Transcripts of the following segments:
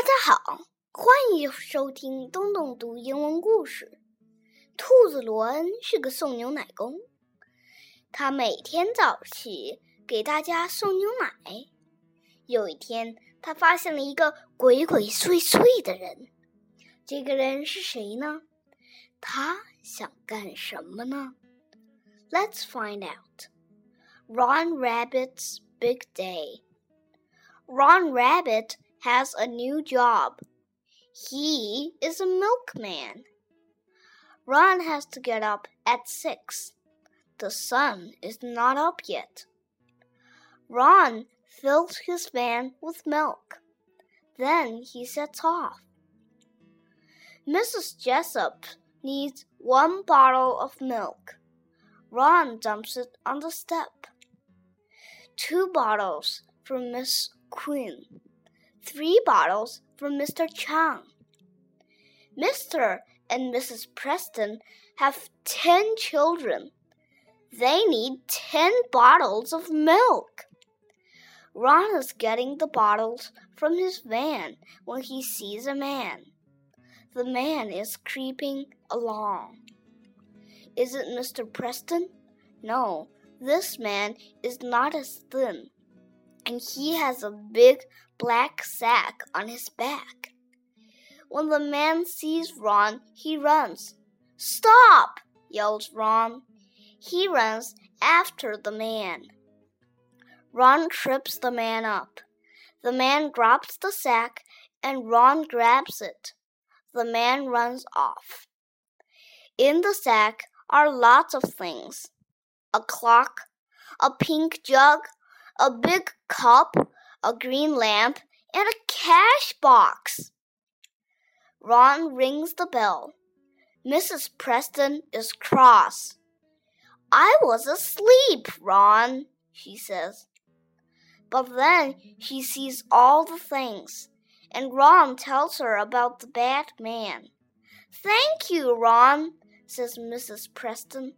大家好，欢迎收听东东读英文故事。兔子罗恩是个送牛奶工，他每天早起给大家送牛奶。有一天，他发现了一个鬼鬼祟祟的人。这个人是谁呢？他想干什么呢？Let's find out. Ron Rabbit's Big Day. Ron Rabbit has a new job. He is a milkman. Ron has to get up at six. The sun is not up yet. Ron fills his van with milk. Then he sets off. Mrs. Jessup needs one bottle of milk. Ron dumps it on the step. Two bottles for Miss Quinn. Three bottles for Mr. Chang. Mr. and Mrs. Preston have ten children. They need ten bottles of milk. Ron is getting the bottles from his van when he sees a man. The man is creeping along. Is it Mr. Preston? No, this man is not as thin, and he has a big black sack on his back. When the man sees Ron, he runs. Stop! yells Ron. He runs after the man. Ron trips the man up. The man drops the sack and Ron grabs it. The man runs off. In the sack are lots of things a clock, a pink jug, a big cup, a green lamp, and a cash box. Ron rings the bell. Mrs. Preston is cross. I was asleep, Ron, she says. But then she sees all the things, and Ron tells her about the bad man. Thank you, Ron, says Mrs. Preston.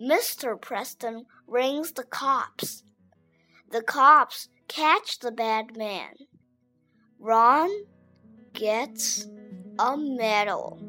Mr. Preston rings the cops. The cops catch the bad man. Ron gets a medal.